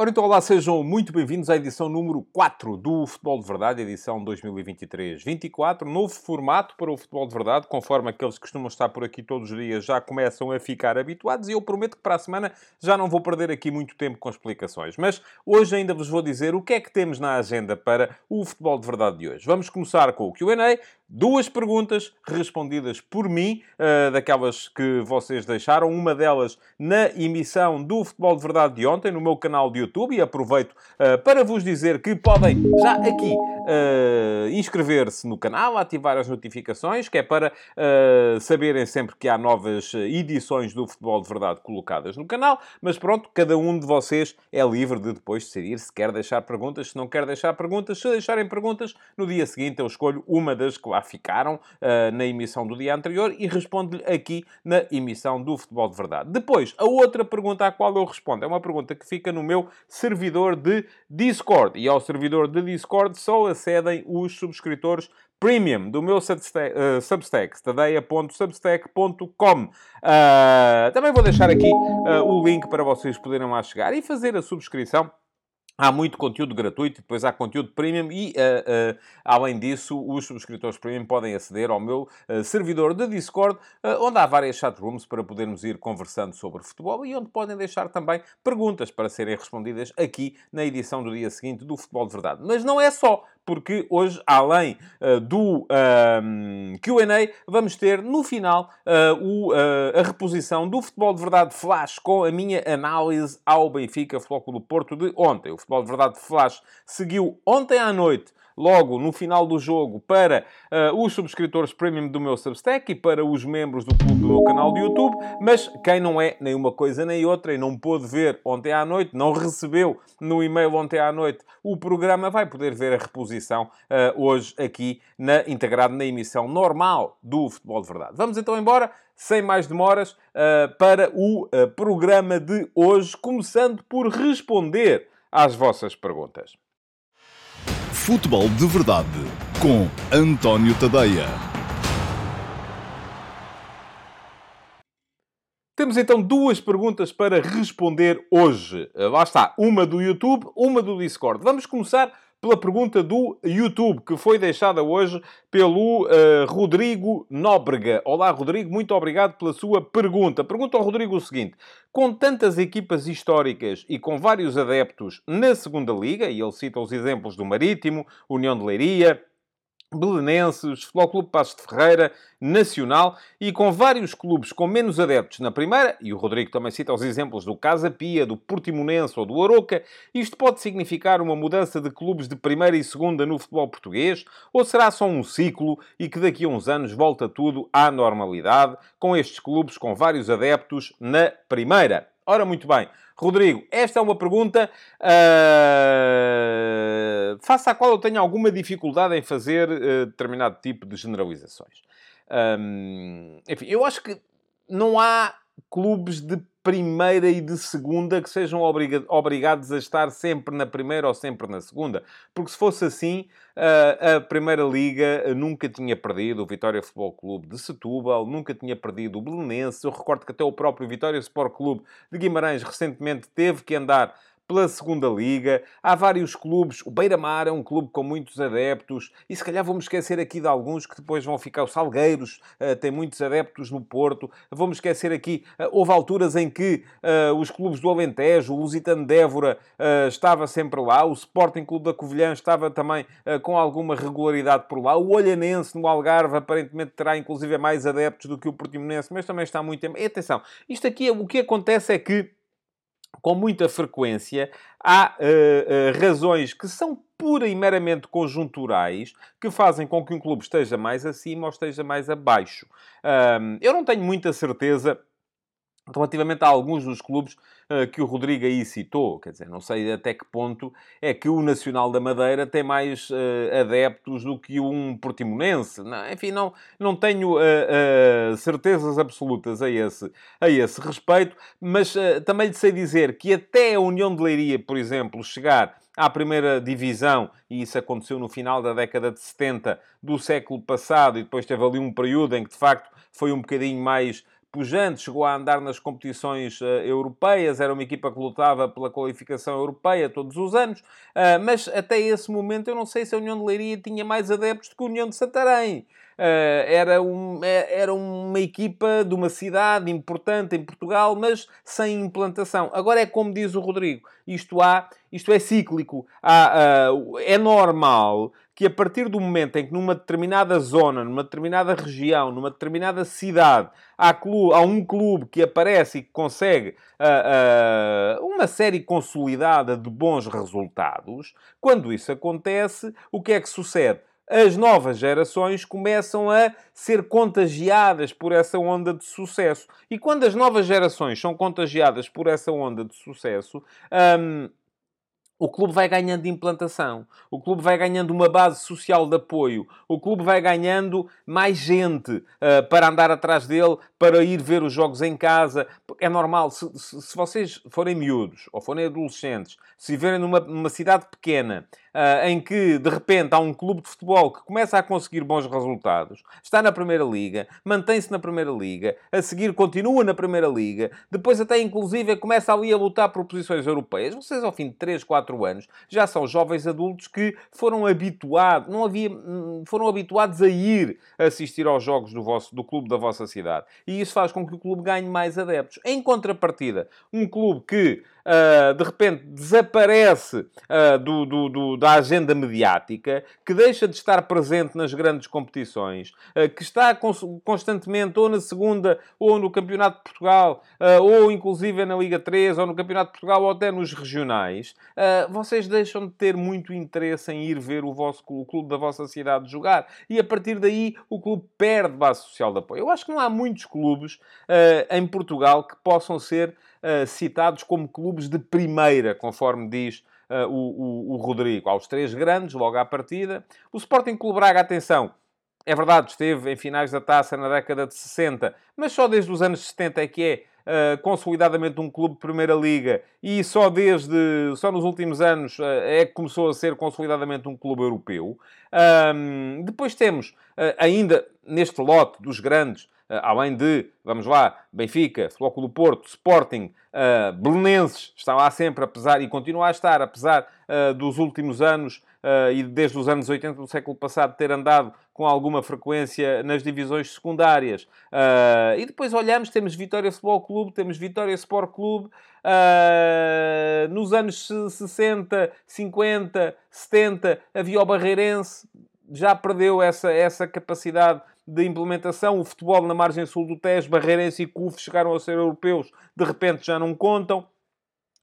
Ora então, olá, sejam muito bem-vindos à edição número 4 do Futebol de Verdade, edição 2023-24. Novo formato para o Futebol de Verdade, conforme aqueles que costumam estar por aqui todos os dias já começam a ficar habituados e eu prometo que para a semana já não vou perder aqui muito tempo com explicações. Mas hoje ainda vos vou dizer o que é que temos na agenda para o Futebol de Verdade de hoje. Vamos começar com o Q&A, duas perguntas respondidas por mim, uh, daquelas que vocês deixaram, uma delas na emissão do Futebol de Verdade de ontem, no meu canal de YouTube e aproveito uh, para vos dizer que podem já aqui uh, inscrever-se no canal, ativar as notificações, que é para uh, saberem sempre que há novas edições do Futebol de Verdade colocadas no canal. Mas pronto, cada um de vocês é livre de depois decidir se quer deixar perguntas, se não quer deixar perguntas. Se deixarem perguntas, no dia seguinte eu escolho uma das que lá ficaram na emissão do dia anterior e respondo-lhe aqui na emissão do Futebol de Verdade. Depois, a outra pergunta à qual eu respondo é uma pergunta que fica no meu servidor de Discord. E ao servidor de Discord só acedem os subscritores premium do meu uh, Substack. Uh, também vou deixar aqui uh, o link para vocês poderem lá chegar e fazer a subscrição Há muito conteúdo gratuito, depois há conteúdo premium e, uh, uh, além disso, os subscritores premium podem aceder ao meu uh, servidor de Discord, onde há várias chatrooms para podermos ir conversando sobre futebol e onde podem deixar também perguntas para serem respondidas aqui na edição do dia seguinte do Futebol de Verdade. Mas não é só, porque hoje, além do um, QA, vamos ter no final o, a reposição do Futebol de Verdade Flash com a minha análise ao Benfica Flóculo Porto de ontem. O Futebol de Verdade Flash seguiu ontem à noite logo no final do jogo para uh, os subscritores premium do meu Substack e para os membros do clube do meu canal de YouTube, mas quem não é nem uma coisa nem outra e não pôde ver ontem à noite, não recebeu no e-mail ontem à noite o programa, vai poder ver a reposição uh, hoje aqui na, integrado na emissão normal do Futebol de Verdade. Vamos então embora, sem mais demoras, uh, para o programa de hoje, começando por responder às vossas perguntas. Futebol de Verdade com António Tadeia. Temos então duas perguntas para responder hoje. Lá está, uma do YouTube, uma do Discord. Vamos começar pela pergunta do YouTube, que foi deixada hoje pelo uh, Rodrigo Nóbrega. Olá, Rodrigo, muito obrigado pela sua pergunta. Pergunta ao Rodrigo o seguinte: com tantas equipas históricas e com vários adeptos na segunda Liga, e ele cita os exemplos do Marítimo, União de Leiria, Belenenses, Futebol Clube Passos de Ferreira, Nacional e com vários clubes com menos adeptos na primeira, e o Rodrigo também cita os exemplos do Casa Pia, do Portimonense ou do Aroca, isto pode significar uma mudança de clubes de primeira e segunda no futebol português? Ou será só um ciclo e que daqui a uns anos volta tudo à normalidade, com estes clubes com vários adeptos na primeira? Ora, muito bem. Rodrigo, esta é uma pergunta uh, face à qual eu tenho alguma dificuldade em fazer uh, determinado tipo de generalizações. Um, enfim, eu acho que não há clubes de primeira e de segunda que sejam obriga obrigados a estar sempre na primeira ou sempre na segunda. Porque se fosse assim, a Primeira Liga nunca tinha perdido o Vitória Futebol Clube de Setúbal, nunca tinha perdido o Belenense. Eu recordo que até o próprio Vitória Sport Clube de Guimarães recentemente teve que andar pela segunda liga. Há vários clubes. O Beira-Mar é um clube com muitos adeptos. E se calhar vamos esquecer aqui de alguns que depois vão ficar. O Salgueiros uh, tem muitos adeptos no Porto. Vamos esquecer aqui. Uh, houve alturas em que uh, os clubes do Alentejo, o Lusitano de Évora estava sempre lá. O Sporting Clube da Covilhã estava também com alguma regularidade por lá. O Olhanense no Algarve aparentemente terá inclusive mais adeptos do que o Portimonense, mas também está muito. E atenção, isto aqui, o que acontece é que com muita frequência, há uh, uh, razões que são pura e meramente conjunturais que fazem com que um clube esteja mais acima ou esteja mais abaixo. Um, eu não tenho muita certeza relativamente a alguns dos clubes uh, que o Rodrigo aí citou, quer dizer, não sei até que ponto é que o Nacional da Madeira tem mais uh, adeptos do que um portimonense. Não, enfim, não, não tenho uh, certezas absolutas a esse, a esse respeito, mas também lhe sei dizer que até a União de Leiria, por exemplo, chegar à primeira divisão, e isso aconteceu no final da década de 70 do século passado, e depois teve ali um período em que, de facto, foi um bocadinho mais pujante, chegou a andar nas competições uh, europeias, era uma equipa que lutava pela qualificação europeia todos os anos, uh, mas até esse momento eu não sei se a União de Leiria tinha mais adeptos do que a União de Santarém. Uh, era, um, era uma equipa de uma cidade importante em Portugal, mas sem implantação. Agora é como diz o Rodrigo, isto, há, isto é cíclico. Há, é normal que a partir do momento em que numa determinada zona, numa determinada região, numa determinada cidade, há, clube, há um clube que aparece e que consegue uh, uh, uma série consolidada de bons resultados, quando isso acontece, o que é que sucede? As novas gerações começam a ser contagiadas por essa onda de sucesso. E quando as novas gerações são contagiadas por essa onda de sucesso, um, o clube vai ganhando implantação, o clube vai ganhando uma base social de apoio, o clube vai ganhando mais gente uh, para andar atrás dele, para ir ver os jogos em casa. É normal, se, se, se vocês forem miúdos ou forem adolescentes, se viverem numa, numa cidade pequena uh, em que de repente há um clube de futebol que começa a conseguir bons resultados, está na Primeira Liga, mantém-se na Primeira Liga, a seguir continua na Primeira Liga, depois até inclusive começa ali a lutar por posições europeias. Vocês, ao fim de 3, 4 anos, já são jovens adultos que foram habituados, não havia, hum, foram habituados a ir assistir aos jogos do, vosso, do clube da vossa cidade. E isso faz com que o clube ganhe mais adeptos. Em contrapartida, um clube que uh, de repente desaparece uh, do, do, do, da agenda mediática, que deixa de estar presente nas grandes competições, uh, que está constantemente ou na segunda ou no Campeonato de Portugal, ou inclusive na Liga 3, ou no Campeonato de Portugal, ou até nos regionais, vocês deixam de ter muito interesse em ir ver o, vosso, o clube da vossa cidade jogar. E a partir daí o clube perde base social de apoio. Eu acho que não há muitos clubes em Portugal que possam ser uh, citados como clubes de primeira, conforme diz uh, o, o, o, Rodrigo. Aos três grandes, logo à partida. O Sporting Clube Braga, atenção, é verdade, esteve em finais da taça na década de 60, mas só desde os anos 70 é que é Uh, consolidadamente um clube de Primeira Liga e só desde, só nos últimos anos uh, é que começou a ser consolidadamente um clube europeu. Um, depois temos, uh, ainda neste lote dos grandes, eh, além de, vamos lá, Benfica, Flóculo do Porto, Sporting, uh, Belenenses, está lá sempre, apesar, e continua a estar, apesar uh, dos últimos anos uh, e desde os anos 80 do século passado ter andado com alguma frequência nas divisões secundárias. Uh, e depois olhamos, temos Vitória Futebol Clube, temos Vitória Sport Clube. Nos anos 60, 50, 70 havia o Barreirense, já perdeu essa, essa capacidade de implementação. O futebol na margem sul do Tejo, Barreirense e CUF chegaram a ser europeus, de repente já não contam.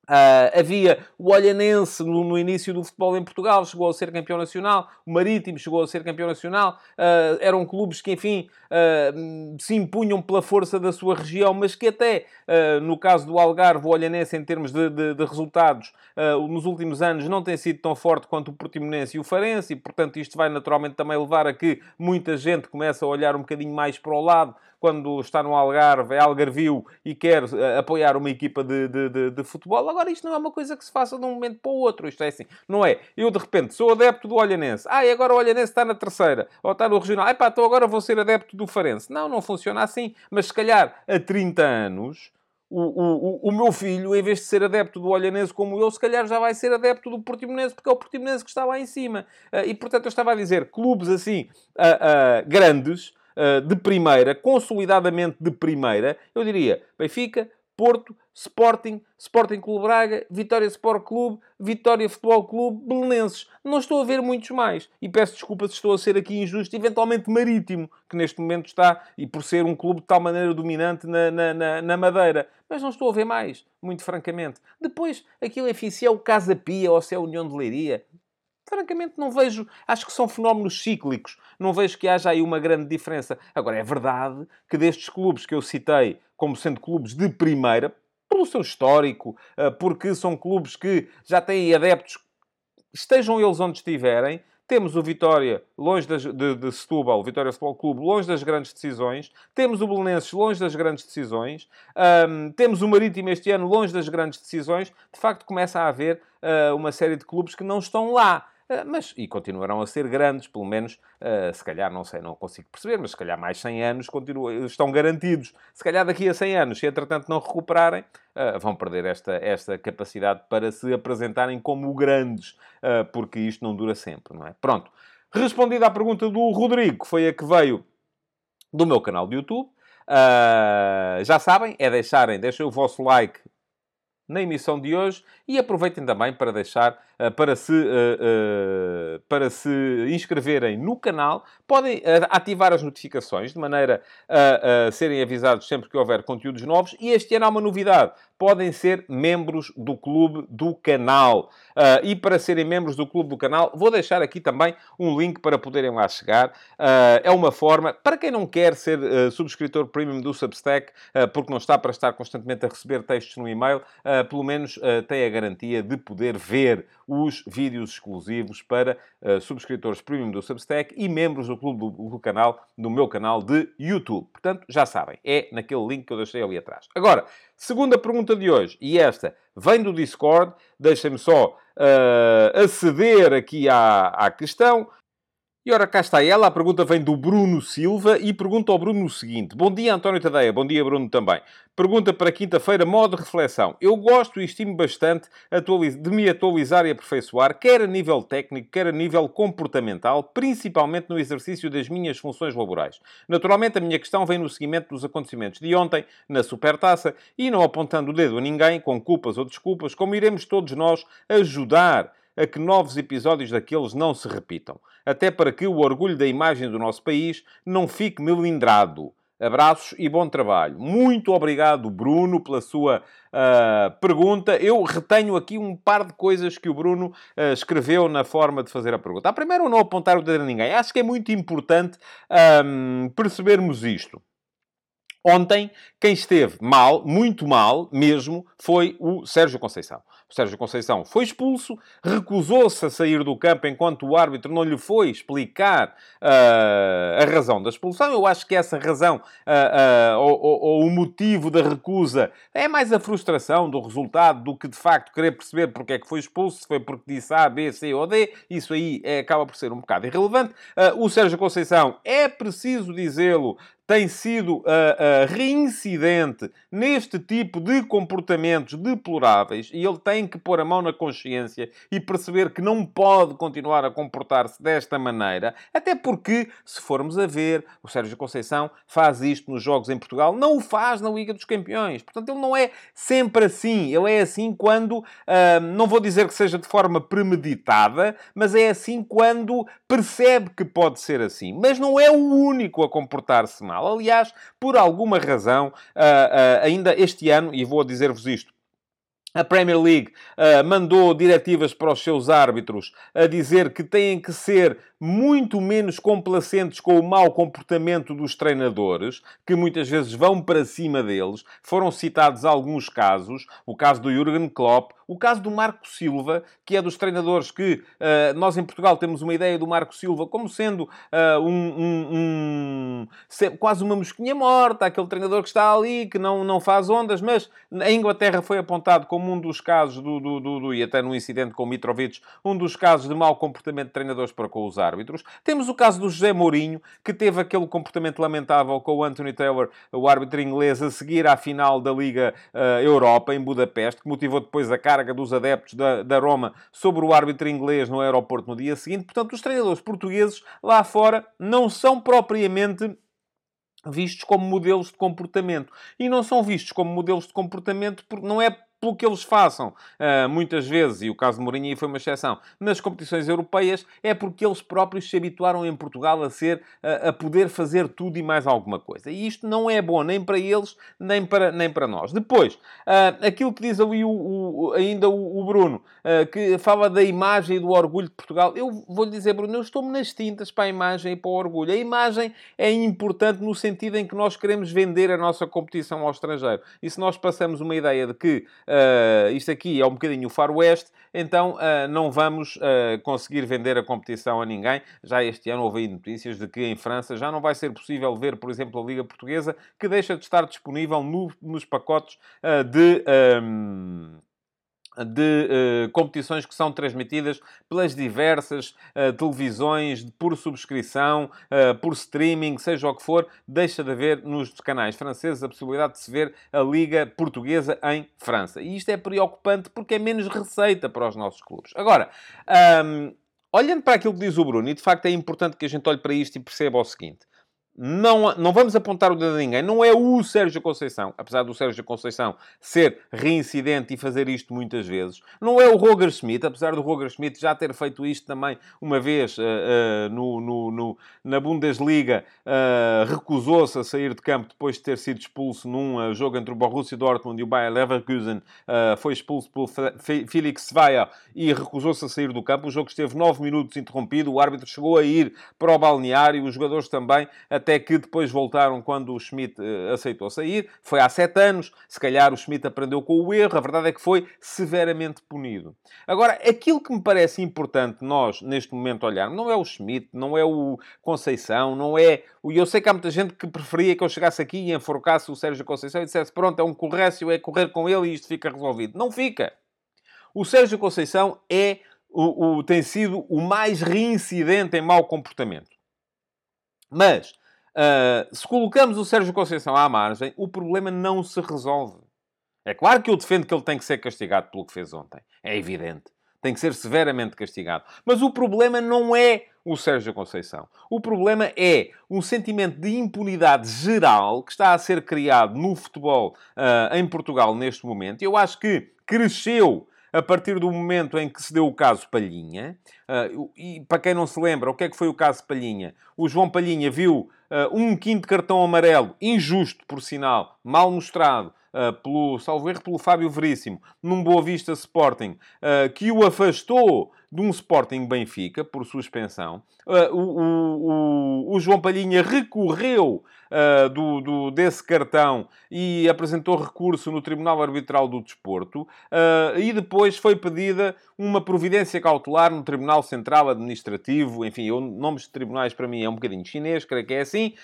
Uh, havia o Olhanense no, no, início do futebol em Portugal, chegou a ser campeão nacional. O Marítimo chegou a ser campeão nacional. Uh, eram clubes que, enfim, uh, se impunham pela força da sua região, mas que até, no caso do Algarve, o Olhanense, em termos de, de, de resultados, nos últimos anos não tem sido tão forte quanto o Portimonense e o Farense, e, portanto, isto vai naturalmente também levar a que muita gente comece a olhar um bocadinho mais para o lado quando está no Algarve, é Algarvio e quer apoiar uma equipa de, de, futebol Agora, isto não é uma coisa que se faça de um momento para o outro. Isto é assim, não é? Eu, de repente, sou adepto do Olhanense. Ah, e agora o Olhanense está na terceira. Ou está no regional. Ah, pá, então agora vou ser adepto do Farense. Não, não funciona assim. Mas, se calhar, a 30 anos... O, o, o, meu filho, em vez de ser adepto do Olhanense como eu, se calhar já vai ser adepto do Portimonense, porque é o Portimonense que está lá em cima. Uh, e, portanto, eu estava a dizer, clubes assim, uh, uh, grandes, de primeira, consolidadamente de primeira, eu diria Benfica, Porto, Sporting, Sporting Clube Braga, Vitória Sport Clube, Vitória Futebol Clube, Belenenses. Não estou a ver muitos mais. E peço desculpa se estou a ser aqui injusto. Eventualmente Marítimo, que neste momento está, e por ser um clube de tal maneira dominante na, na, na, na Madeira. Mas não estou a ver mais, muito francamente. Depois, aquilo, enfim, se é o Casa Pia ou se é a União de Leiria, francamente não vejo, acho que são fenómenos cíclicos, não vejo que haja aí uma grande diferença. Agora, é verdade que destes clubes que eu citei como sendo clubes de primeira, pelo seu histórico, porque são clubes que já têm adeptos, estejam eles onde estiverem, temos o Vitória longe das, de, de Setúbal, Vitória Futebol Clube, longe das grandes decisões. Temos o Belenenses longe das grandes decisões. Um, temos o Marítimo este ano longe das grandes decisões. De facto, começa a haver uh, uma série de clubes que não estão lá. Ah, mas, e continuarão a ser grandes, pelo menos, uh, se calhar, não sei, não consigo perceber, mas se calhar mais 100 anos continuam, estão garantidos. Se calhar daqui a 100 anos, se entretanto não recuperarem, uh, vão perder esta, esta capacidade para se apresentarem como grandes, uh, porque isto não dura sempre, não é? Pronto. Respondida à pergunta do Rodrigo, que foi a que veio do meu canal de YouTube, já sabem, é deixarem, deixem o vosso like na emissão de hoje e aproveitem também para deixar, uh, para, se, uh, uh, para se inscreverem no canal. Podem ativar as notificações de maneira a, a serem avisados sempre que houver conteúdos novos. E este ano há uma novidade. Podem ser membros do clube do canal. e para serem membros do clube do canal, vou deixar aqui também um link para poderem lá chegar. é uma forma, para quem não quer ser subscritor premium do Substack, porque não está para estar constantemente a receber textos no e-mail, pelo menos tem a garantia de poder ver os vídeos exclusivos para uh, subscritores premium do Substack e membros do clube do, do, canal, do meu canal de YouTube. Portanto, já sabem, é naquele link que eu deixei ali atrás. Agora, segunda pergunta de hoje, e esta vem do Discord, deixem-me só uh, aceder aqui à, à questão. E ora, cá está ela. A pergunta vem do Bruno Silva e pergunta ao Bruno o seguinte: Bom dia, António Tadeia. Bom dia, Bruno, também. Pergunta para quinta-feira, modo de reflexão. Eu gosto e estimo bastante de me atualizar e aperfeiçoar, quer a nível técnico, quer a nível comportamental, principalmente no exercício das minhas funções laborais. Naturalmente, a minha questão vem no seguimento dos acontecimentos de ontem, na Supertaça, e não apontando o dedo a ninguém, com culpas ou desculpas, como iremos todos nós ajudar a que novos episódios daqueles não se repitam. Até para que o orgulho da imagem do nosso país não fique melindrado. Abraços e bom trabalho. Muito obrigado, Bruno, pela sua uh, pergunta. Eu retenho aqui um par de coisas que o Bruno uh, escreveu na forma de fazer a pergunta. A primeira, não apontar o dedo a ninguém. Acho que é muito importante um, percebermos isto. Ontem, quem esteve mal, muito mal mesmo, foi o Sérgio Conceição. O Sérgio Conceição foi expulso, recusou-se a sair do campo enquanto o árbitro não lhe foi explicar uh, a razão da expulsão. Eu acho que essa razão, uh, uh, ou, ou, o motivo da recusa, é mais a frustração do resultado do que de facto querer perceber porque é que foi expulso, se foi porque disse A, B, C ou D. Isso aí é, acaba por ser um bocado irrelevante. o Sérgio Conceição, é preciso dizê-lo, tem sido uh, uh, reincidente neste tipo de comportamentos deploráveis e ele tem que pôr a mão na consciência e perceber que não pode continuar a comportar-se desta maneira, até porque, se formos a ver, o Sérgio Conceição faz isto nos jogos em Portugal, não o faz na Liga dos Campeões. Portanto, ele não é sempre assim. Ele é assim quando, uh, não vou dizer que seja de forma premeditada, mas é assim quando percebe que pode ser assim. Mas não é o único a comportar-se mal. Aliás, por alguma razão, uh, uh, ainda este ano, e vou dizer-vos isto, a Premier League uh, mandou diretivas para os seus árbitros a dizer que têm que ser muito menos complacentes com o mau comportamento dos treinadores, que muitas vezes vão para cima deles. Foram citados alguns casos, o caso do Jurgen Klopp, o caso do Marco Silva, que é dos treinadores que uh, nós em Portugal temos uma ideia do Marco Silva como sendo uh, um, um, um, quase uma mosquinha morta, aquele treinador que está ali, que não, não faz ondas, mas a Inglaterra foi apontado como um dos casos, do, do, do, do e até no incidente com o Mitrovic, um dos casos de mau comportamento de treinadores para com os árbitros. Temos o caso do José Mourinho, que teve aquele comportamento lamentável com o Anthony Taylor, o árbitro inglês, a seguir à final da Liga uh, Europa, em Budapeste, que motivou depois a carga dos adeptos da, da Roma sobre o árbitro inglês no aeroporto no dia seguinte. Portanto, os treinadores portugueses lá fora não são propriamente vistos como modelos de comportamento. E não são vistos como modelos de comportamento porque não é que eles façam, uh, muitas vezes, e o caso de Mourinho foi uma exceção, nas competições europeias, é porque eles próprios se habituaram em Portugal a ser, a poder fazer tudo e mais alguma coisa. E isto não é bom nem para eles, nem para, nem para nós. Depois, uh, aquilo que diz ali o, o, ainda o, Bruno, que fala da imagem e do orgulho de Portugal, eu vou-lhe dizer, Bruno, eu estou-me nas tintas para a imagem e para o orgulho. A imagem é importante no sentido em que nós queremos vender a nossa competição ao estrangeiro. E se nós passamos uma ideia de que uh, isto aqui é um bocadinho o Far West, então uh, não vamos uh, conseguir vender a competição a ninguém. Já este ano houve notícias de que em França já não vai ser possível ver, por exemplo, a Liga Portuguesa, que deixa de estar disponível no, nos pacotes de. Um, de uh, competições que são transmitidas pelas diversas uh, televisões, por subscrição, uh, por streaming, seja o que for, deixa de haver nos canais franceses a possibilidade de se ver a Liga Portuguesa em França. E isto é preocupante porque é menos receita para os nossos clubes. Agora, um, olhando para aquilo que diz o Bruno, e de facto é importante que a gente olhe para isto e perceba o seguinte. Não, não vamos apontar o dedo a ninguém. Não é o Sérgio Conceição, apesar do Sérgio Conceição ser reincidente e fazer isto muitas vezes. Não é o Roger Schmidt, apesar do Roger Schmidt já ter feito isto também uma vez uh, uh, no, no, no, na Bundesliga. Uh, recusou-se a sair de campo depois de ter sido expulso num jogo entre o Borussia Dortmund e o Bayer Leverkusen. foi expulso pelo Felix Zweier e recusou-se a sair do campo. O jogo esteve nove minutos interrompido. O árbitro chegou a ir para o balneário, os jogadores também que depois voltaram quando o Schmidt uh, aceitou sair. Foi há sete anos, se calhar o Schmidt aprendeu com o erro, a verdade é que foi severamente punido. Agora, aquilo que me parece importante nós, neste momento, olharmos, não é o Schmidt, não é o Conceição, não é... o Eu sei que há muita gente que preferia que eu chegasse aqui e enforcasse o Sérgio Conceição e dissesse, pronto, é um corrécio, é correr com ele e isto fica resolvido. Não fica. O Sérgio Conceição é o, o, tem sido o mais reincidente em mau comportamento. Mas Uh, se colocamos o Sérgio Conceição à margem, o problema não se resolve. É claro que eu defendo que ele tem que ser castigado pelo que fez ontem. É evidente. Tem que ser severamente castigado. Mas o problema não é o Sérgio Conceição. O problema é um sentimento de impunidade geral que está a ser criado no futebol uh, em Portugal neste momento. Eu acho que cresceu a partir do momento em que se deu o caso Palhinha. Uh, e para quem não se lembra, o que é que foi o caso Palhinha? O João Palhinha viu uh, um quinto cartão amarelo, injusto por sinal, mal mostrado, uh, pelo, salvo erro, pelo Fábio Veríssimo, num Boa Vista Sporting, que o afastou de um Sporting Benfica por suspensão. Uh, o, o, o, João Palhinha recorreu uh, do, do, desse cartão e apresentou recurso no Tribunal Arbitral do Desporto uh, e depois foi pedida uma providência cautelar no Tribunal Central Administrativo, enfim, eu, nomes de tribunais para mim é um bocadinho chinês, creio que é assim,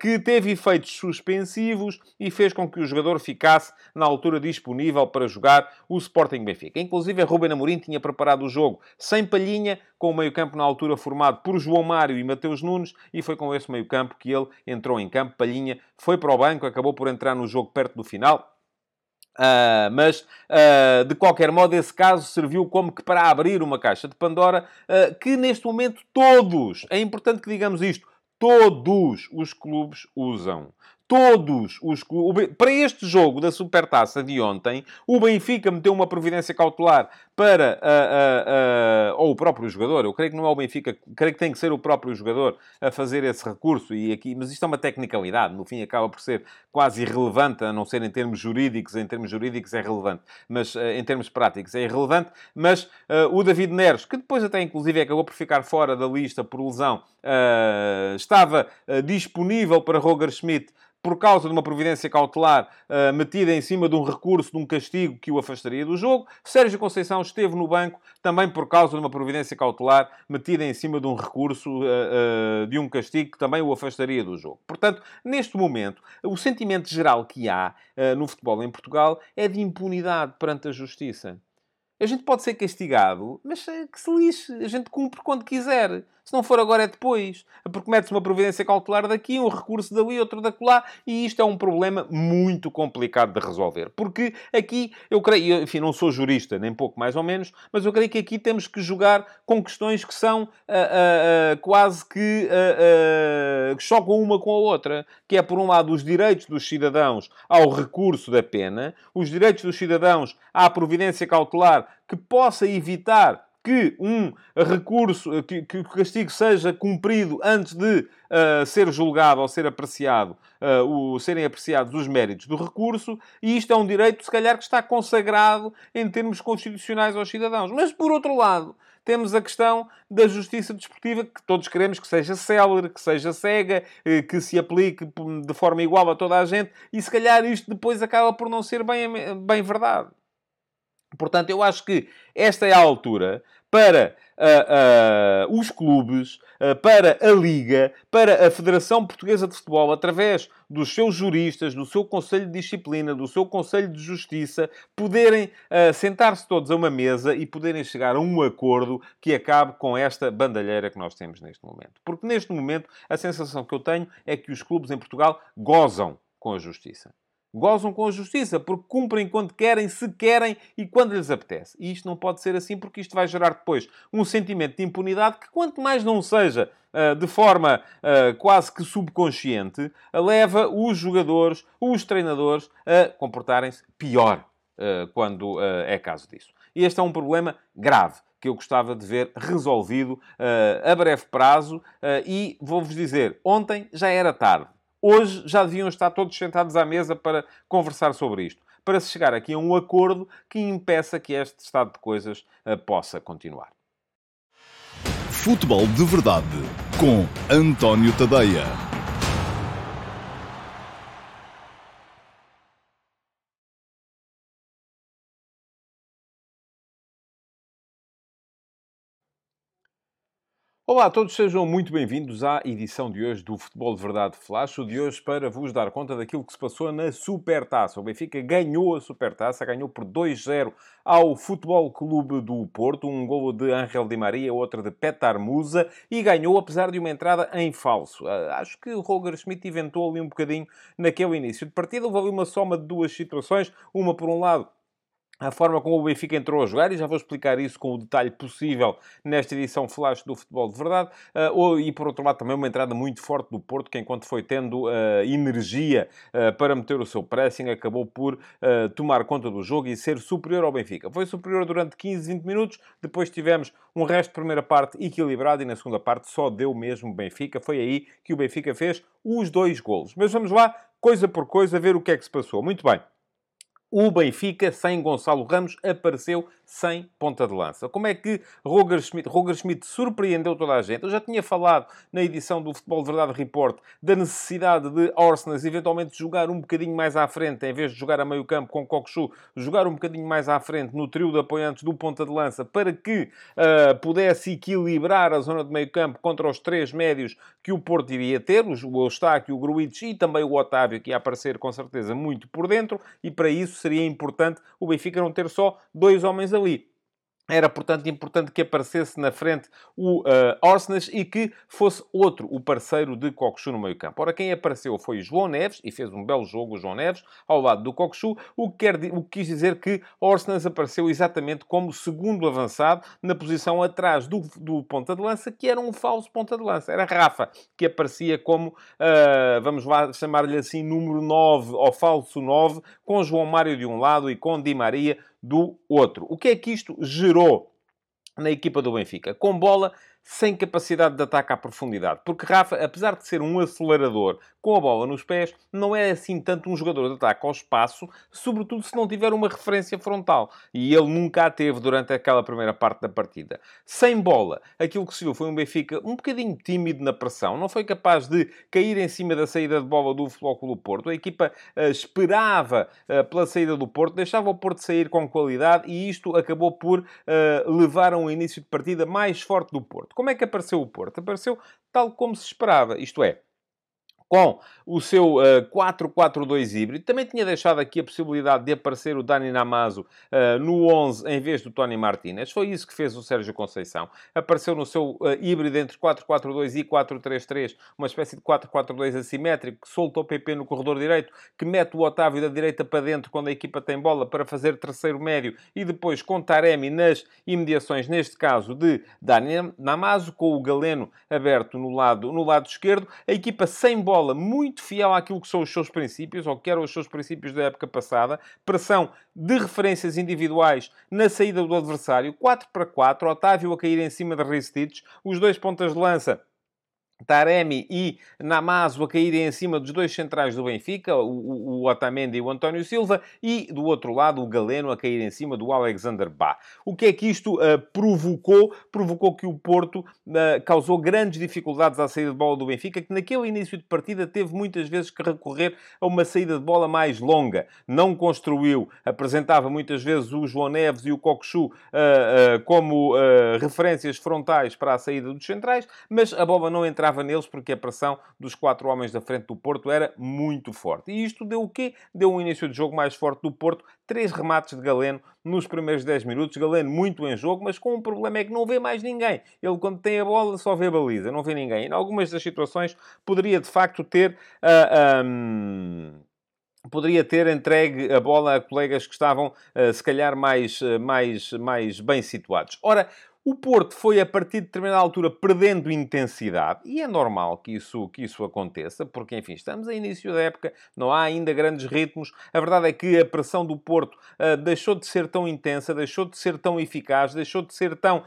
que teve efeitos suspensivos e fez com que o jogador ficasse na altura disponível para jogar o Sporting Benfica. Inclusive, a Ruben Amorim tinha preparado o jogo sem palhinha, com o meio-campo na altura formado por João Mário e Mateus Nunes, e foi com esse meio-campo que ele entrou em campo. Palhinha foi para o banco, acabou por entrar no jogo perto do final. Uh, mas, uh, de qualquer modo, esse caso serviu como que para abrir uma caixa de Pandora uh, que, neste momento, todos, é importante que digamos isto, todos os clubes usam todos os clubes. Para este jogo da Supertaça de ontem, o Benfica meteu uma providência cautelar para. Uh, uh, uh, ou o próprio jogador, eu creio que não é o Benfica, creio que tem que ser o próprio jogador a fazer esse recurso. E aqui, mas isto é uma tecnicalidade, no fim acaba por ser quase irrelevante, a não ser em termos jurídicos. Em termos jurídicos é relevante, mas em termos práticos é irrelevante. Mas o David Neres, que depois até inclusive acabou por ficar fora da lista por lesão, estava disponível para Roger Schmidt por causa de uma providência cautelar uh, metida em cima de um recurso, de um castigo que o afastaria do jogo. Sérgio Conceição esteve no banco também por causa de uma providência cautelar metida em cima de um recurso, uh, uh, de um castigo que também o afastaria do jogo. Portanto, neste momento, o sentimento geral que há no futebol em Portugal é de impunidade perante a justiça. A gente pode ser castigado, mas eh, que se lixe. A gente cumpre quando quiser. Se não for agora, é depois. Porque mete-se uma providência cautelar daqui, um recurso dali, outro daquela, e isto é um problema muito complicado de resolver. Porque aqui, eu creio, enfim, não sou jurista, nem pouco mais ou menos, mas eu creio que aqui temos que jogar com questões que são uh, uh, quase que, que chocam uma com a outra. Que é, por um lado, os direitos dos cidadãos ao recurso da pena, os direitos dos cidadãos à providência cautelar que possa evitar que um recurso, eh, que, que o castigo seja cumprido antes de uh, ser julgado ou ser apreciado, uh, o, serem apreciados os méritos do recurso, e isto é um direito, se calhar, que está consagrado em termos constitucionais aos cidadãos. Mas, por outro lado, temos a questão da justiça desportiva, que todos queremos que seja célere, que seja cega, que se aplique de forma igual a toda a gente, e se calhar isto depois acaba por não ser bem, bem verdade. Portanto, eu acho que esta é a altura para uh, uh, os clubes, uh, para a Liga, para a Federação Portuguesa de Futebol, através dos seus juristas, do seu Conselho de Disciplina, do seu Conselho de Justiça, poderem sentar-se todos a uma mesa e poderem chegar a um acordo que acabe com esta bandalheira que nós temos neste momento. Porque neste momento a sensação que eu tenho é que os clubes em Portugal gozam com a justiça gozam com a justiça, porque cumprem quando querem, se querem e quando lhes apetece. E isto não pode ser assim, porque isto vai gerar depois um sentimento de impunidade que, quanto mais não seja uh, de forma uh, quase que subconsciente, leva os jogadores, os treinadores a comportarem-se pior quando é caso disso. E este é um problema grave que eu gostava de ver resolvido a breve prazo e vou-vos dizer, ontem já era tarde. Hoje já deviam estar todos sentados à mesa para conversar sobre isto, para se chegar aqui a um acordo que impeça que este estado de coisas uh, possa continuar. Futebol de Verdade com António Tadeia. Olá a todos, sejam muito bem-vindos à edição de hoje do Futebol de Verdade Flash. O de hoje para vos dar conta daquilo que se passou na Supertaça. O Benfica ganhou a Supertaça, ganhou por 2-0 ao Futebol Clube do Porto. Um golo de Ángel Di Maria, outro de Petar Musa. E ganhou apesar de uma entrada em falso. Ah, acho que o Roger Schmidt inventou ali um bocadinho naquele início de partida. Houve ali uma soma de duas situações. Uma por um lado a forma como o Benfica entrou a jogar, e já vou explicar isso com o detalhe possível nesta edição flash do Futebol de Verdade, uh, e por outro lado também uma entrada muito forte do Porto, que enquanto foi tendo uh, energia uh, para meter o seu pressing, acabou por tomar conta do jogo e ser superior ao Benfica. Foi superior durante 15, 20 minutos, depois tivemos um resto de primeira parte equilibrado e na segunda parte só deu mesmo Benfica. Foi aí que o Benfica fez os dois golos. Mas vamos lá, coisa por coisa, ver o que é que se passou. Muito bem. O Benfica, sem Gonçalo Ramos, apareceu sem ponta de lança. Como é que Roger Schmidt, Roger Schmidt surpreendeu toda a gente? Eu já tinha falado na edição do Futebol de Verdade Report da necessidade de Orsnes eventualmente jogar um bocadinho mais à frente, em vez de jogar a meio campo com Kokshu, jogar um bocadinho mais à frente no trio de apoiantes do ponta de lança para que uh, pudesse equilibrar a zona de meio campo contra os três médios que o Porto iria ter, o Eustáquio, o Gruitch e também o Otávio, que ia aparecer com certeza muito por dentro, e para isso seria importante o Benfica não ter só dois homens ali. Era, portanto, importante que aparecesse na frente o uh, e que fosse outro, o parceiro de Coxu no meio campo. Ora, quem apareceu foi João Neves, e fez um belo jogo o João Neves, ao lado do Coxu, o que, quer, o que quis dizer que Orsnes apareceu exatamente como segundo avançado, na posição atrás do, do ponta de lança, que era um falso ponta de lança. Era Rafa, que aparecia como, uh, vamos lá chamar-lhe assim, número 9, ou falso 9, com João Mário de um lado e com Di Maria do outro. O que é que isto gerou na equipa do Benfica? Com bola sem capacidade de ataque à profundidade. Porque Rafa, apesar de ser um acelerador com a bola nos pés, não é assim tanto um jogador de ataque ao espaço, sobretudo se não tiver uma referência frontal. E ele nunca a teve durante aquela primeira parte da partida. Sem bola, aquilo que se viu foi um Benfica um bocadinho tímido na pressão, não foi capaz de cair em cima da saída de bola do Futebol do Porto. A equipa uh, esperava uh, pela saída do Porto, deixava o Porto sair com qualidade e isto acabou por uh, levar a um início de partida mais forte do Porto. Como é que apareceu o Porto? Apareceu tal como se esperava, isto é, com o seu uh, 4-4-2 híbrido. Também tinha deixado aqui a possibilidade de aparecer o Dani Namazo uh, no 11 em vez do Tony Martinez. Foi isso que fez o Sérgio Conceição. Apareceu no seu uh, híbrido entre 4-4-2 e 4-3-3, uma espécie de 4-4-2 assimétrico, que solta o PP no corredor direito, que mete o Otávio da direita para dentro quando a equipa tem bola para fazer terceiro médio e depois com Taremi nas imediações, neste caso de Dani Namazo, com o Galeno aberto no lado, no lado esquerdo. A equipa sem bola bola muito fiel àquilo que são os seus princípios, ou que eram os seus princípios da época passada, pressão de referências individuais na saída do adversário, 4 para 4, Otávio a cair em cima de Ristich, os dois pontas de lança Taremi e Namazo a caírem em cima dos dois centrais do Benfica, o, o, Otamendi e o António Silva, e do outro lado o Galeno a cair em cima do Alexander Bá. O que é que isto uh, provocou? Provocou que o Porto uh, causou grandes dificuldades à saída de bola do Benfica, que naquele início de partida teve muitas vezes que recorrer a uma saída de bola mais longa. Não construiu, apresentava muitas vezes o João Neves e o Cocosu uh, como referências frontais para a saída dos centrais, mas a bola não entrava confiava neles porque a pressão dos quatro homens da frente do Porto era muito forte. E isto deu o quê? Deu um início de jogo mais forte do Porto. Três remates de Galeno nos primeiros 10 minutos. Galeno muito em jogo, mas com um problema é que não vê mais ninguém. Ele, quando tem a bola, só vê a baliza, não vê ninguém. Em algumas das situações, poderia de facto ter... Uh, ah, um poderia ter entregue a bola a colegas que estavam, uh, se calhar, mais, mais, mais bem situados. Ora, o Porto foi, a partir de determinada altura, perdendo intensidade, e é normal que isso, que isso aconteça, porque, enfim, estamos a início da época, não há ainda grandes ritmos. A verdade é que a pressão do Porto uh, deixou de ser tão intensa, deixou de ser tão eficaz, deixou de ser tão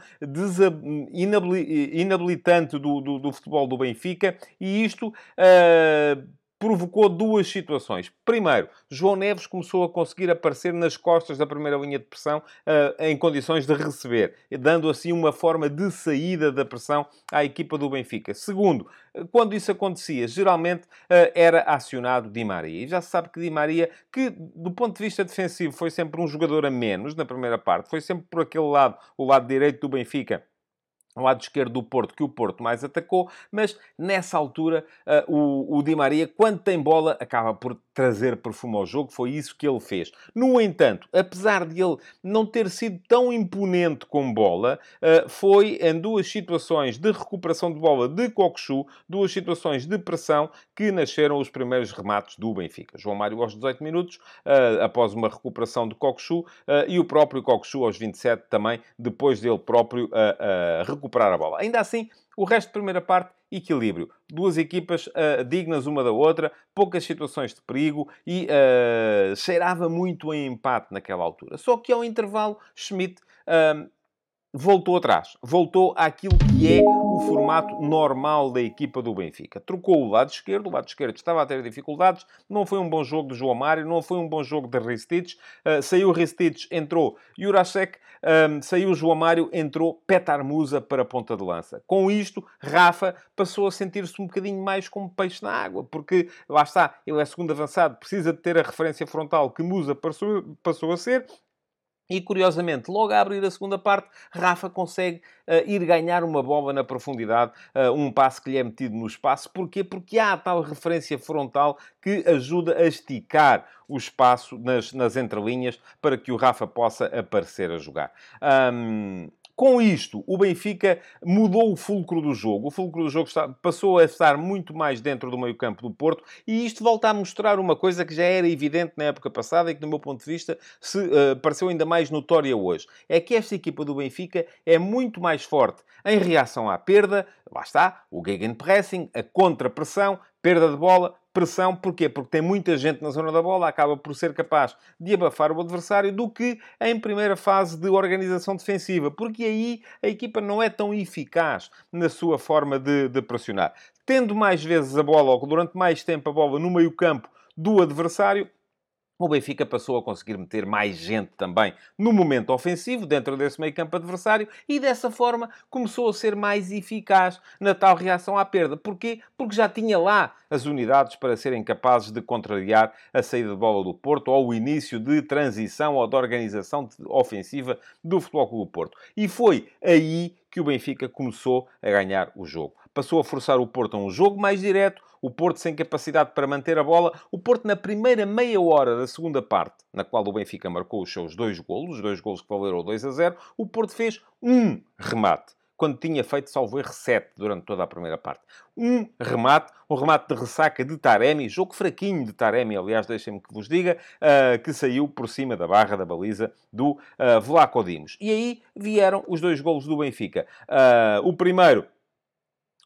inabilitante do, do, do futebol do Benfica, e isto. Uh, provocou duas situações. Primeiro, João Neves começou a conseguir aparecer nas costas da primeira linha de pressão uh, em condições de receber, dando assim uma forma de saída da pressão à equipa do Benfica. Segundo, quando isso acontecia, geralmente uh, era acionado Di Maria. E já se sabe que Di Maria, que do ponto de vista defensivo foi sempre um jogador a menos na primeira parte, foi sempre por aquele lado, o lado direito do Benfica ao lado esquerdo do Porto, que o Porto mais atacou, mas nessa altura uh, o, Di Maria, quando tem bola, acaba por trazer perfume ao jogo. Foi isso que ele fez. No entanto, apesar de ele não ter sido tão imponente com bola, uh, foi em duas situações de recuperação de bola de Coxu, duas situações de pressão, que nasceram os primeiros remates do Benfica. João Mário aos 18 minutos, uh, após uma recuperação de Coxu, e o próprio Coxu aos 27 também, depois dele próprio recuperar recuperar a bola. Ainda assim, o resto da primeira parte, equilíbrio. Duas equipas uh, dignas uma da outra, poucas situações de perigo e uh, cheirava muito em empate naquela altura. Só que ao intervalo, Schmidt uh, voltou atrás. Voltou àquilo que é o formato normal da equipa do Benfica. Trocou o lado esquerdo, o lado esquerdo estava a ter dificuldades, não foi um bom jogo de João Mário, não foi um bom jogo de Ristich. Uh, saiu Ristich, entrou Jurasek, um, saiu João Mário, entrou Petar Musa para a ponta de lança. Com isto, Rafa passou a sentir-se um bocadinho mais como peixe na água, porque lá está, ele é segundo avançado, precisa de ter a referência frontal que Musa passou, passou a ser, e curiosamente, logo a abrir a segunda parte, Rafa consegue uh, ir ganhar uma bola na profundidade, uh, um passe que lhe é metido no espaço. Porquê? Porque há a tal referência frontal que ajuda a esticar o espaço nas, nas entrelinhas para que o Rafa possa aparecer a jogar. Um, com isto, o Benfica mudou o fulcro do jogo. O fulcro do jogo passou a estar muito mais dentro do meio-campo do Porto e isto volta a mostrar uma coisa que já era evidente na época passada e que, do meu ponto de vista, se uh, pareceu ainda mais notória hoje. É que esta equipa do Benfica é muito mais forte em reação à perda, lá está, o gegenpressing, a contra-pressão, perda de bola, pressão. Porquê? Porque tem muita gente na zona da bola, acaba por ser capaz de abafar o adversário do que em primeira fase de organização defensiva. Porque aí a equipa não é tão eficaz na sua forma de, de pressionar. Tendo mais vezes a bola, ou durante mais tempo a bola no meio campo do adversário, o Benfica passou a conseguir meter mais gente também no momento ofensivo, dentro desse meio campo adversário, e dessa forma começou a ser mais eficaz na tal reação à perda. Porquê? Porque já tinha lá as unidades para serem capazes de contrariar a saída de bola do Porto ou o início de transição ou de organização ofensiva do Futebol Clube do Porto. E foi aí que o Benfica começou a ganhar o jogo. Passou a forçar o Porto a um jogo mais direto, o Porto sem capacidade para manter a bola. O Porto, na primeira meia hora da segunda parte, na qual o Benfica marcou os seus dois golos, os dois golos que valeram 2 a 0, o Porto fez um remate quando tinha feito, salvo erro, 7 durante toda a primeira parte. Um remate, um remate de ressaca de Taremi, jogo fraquinho de Taremi, aliás, deixem-me que vos diga, uh, que saiu por cima da barra da baliza do uh, Vlaco Dimos. E aí vieram os dois golos do Benfica. Uh, o primeiro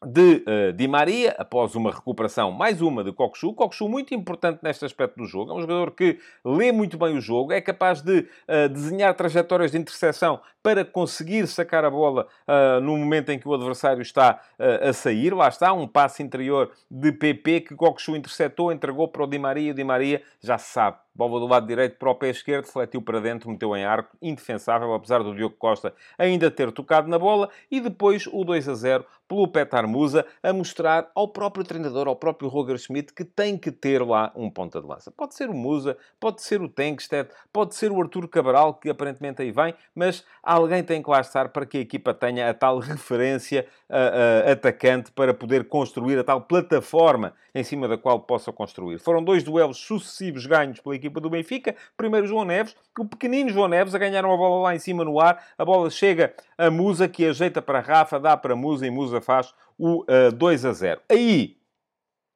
de uh, Di Maria, após uma recuperação, mais uma de Coxu. Coxu muito importante neste aspecto do jogo. É um jogador que lê muito bem o jogo, é capaz de uh, desenhar trajetórias de interseção para conseguir sacar a bola uh, no momento em que o adversário está a sair. Lá está, um passe interior de PP que Coxu interceptou, entregou para o Di Maria. O Di Maria já se sabe Bola do lado direito para o pé esquerdo, fletiu para dentro, meteu em arco, indefensável, apesar do Diogo Costa ainda ter tocado na bola. E depois o 2 a 0 pelo Petar Musa, a mostrar ao próprio treinador, ao próprio Roger Schmidt, que tem que ter lá um ponta de lança. Pode ser o Musa, pode ser o Tenkstedt, pode ser o Arturo Cabral, que aparentemente aí vem, mas alguém tem que lá estar para que a equipa tenha a tal referência uh, uh, atacante para poder construir a tal plataforma em cima da qual possa construir. Foram dois duelos sucessivos ganhos pela equipa do Benfica. Primeiro João Neves, o pequenino João Neves a ganhar uma bola lá em cima no ar. A bola chega a Musa, que ajeita para Rafa, dá para Musa e Musa faz o uh, eh, 2 a 0. Aí,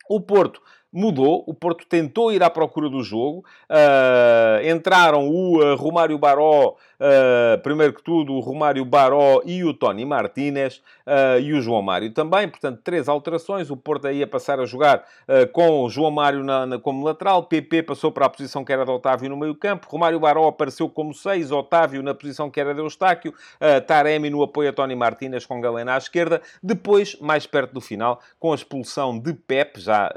o Porto mudou. O Porto tentou ir à procura do jogo. Uh, entraram o uh, Romário Baró, uh, primeiro que tudo, o Romário Baró e o Tony Martínez e o João Mário também. Portanto, três alterações. O Porto aí a passar a jogar com o João Mário na, na, como lateral. PP passou para a posição que era de Otávio no meio campo. Romário Baró apareceu como seis. Otávio na posição que era de Eustáquio. Taremi no apoio a Tony Martínez com Galena à esquerda. Depois, mais perto do final, com a expulsão de Pep, já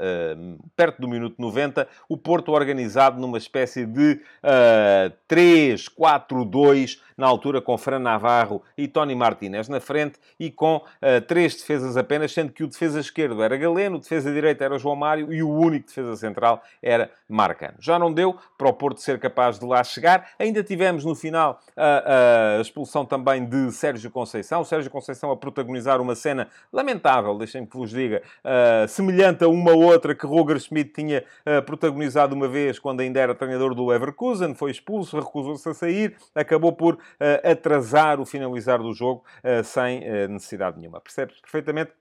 perto do minuto 90, o Porto organizado numa espécie de uh, 3-4-2, na altura com Fran Navarro e Tony Martinez na frente, e com uh, três defesas apenas, sendo que o defesa esquerdo era Galeno, o defesa direito era João Mário e o único defesa central era Marcano. Já não deu para o Porto ser capaz de lá chegar. Ainda tivemos no final a, a expulsão também de Sérgio Conceição. O Sérgio Conceição a protagonizar uma cena lamentável, deixem-me que vos diga, uh, semelhante a uma outra que Roger Schmidt tinha uh, protagonizado uma vez quando ainda era treinador do Leverkusen, foi expulso, recusou-se a sair, acabou por atrasar o finalizar do jogo sem necessidade nenhuma. Percebe-se perfeitamente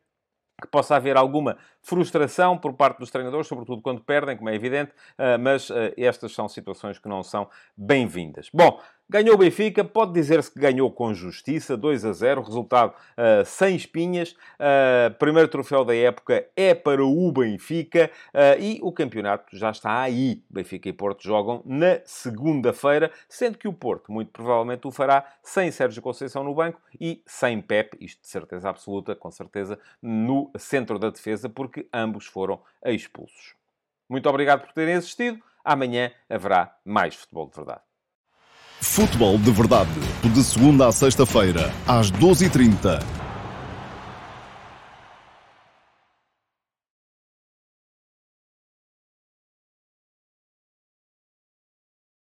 que possa haver alguma frustração por parte dos treinadores, sobretudo quando perdem, como é evidente, mas estas são situações que não são bem-vindas. Bom, Ganhou o Benfica, pode dizer-se que ganhou com justiça, 2 a 0, resultado uh, sem espinhas. Primeiro troféu da época é para o Benfica e o campeonato já está aí. Benfica e Porto jogam na segunda-feira, sendo que o Porto muito provavelmente o fará sem Sérgio Conceição no banco e sem Pep, isto de certeza absoluta, com certeza, no centro da defesa, porque ambos foram expulsos. Muito obrigado por terem assistido. Amanhã haverá mais futebol de verdade. Futebol de Verdade, de segunda a sexta-feira, às 12h30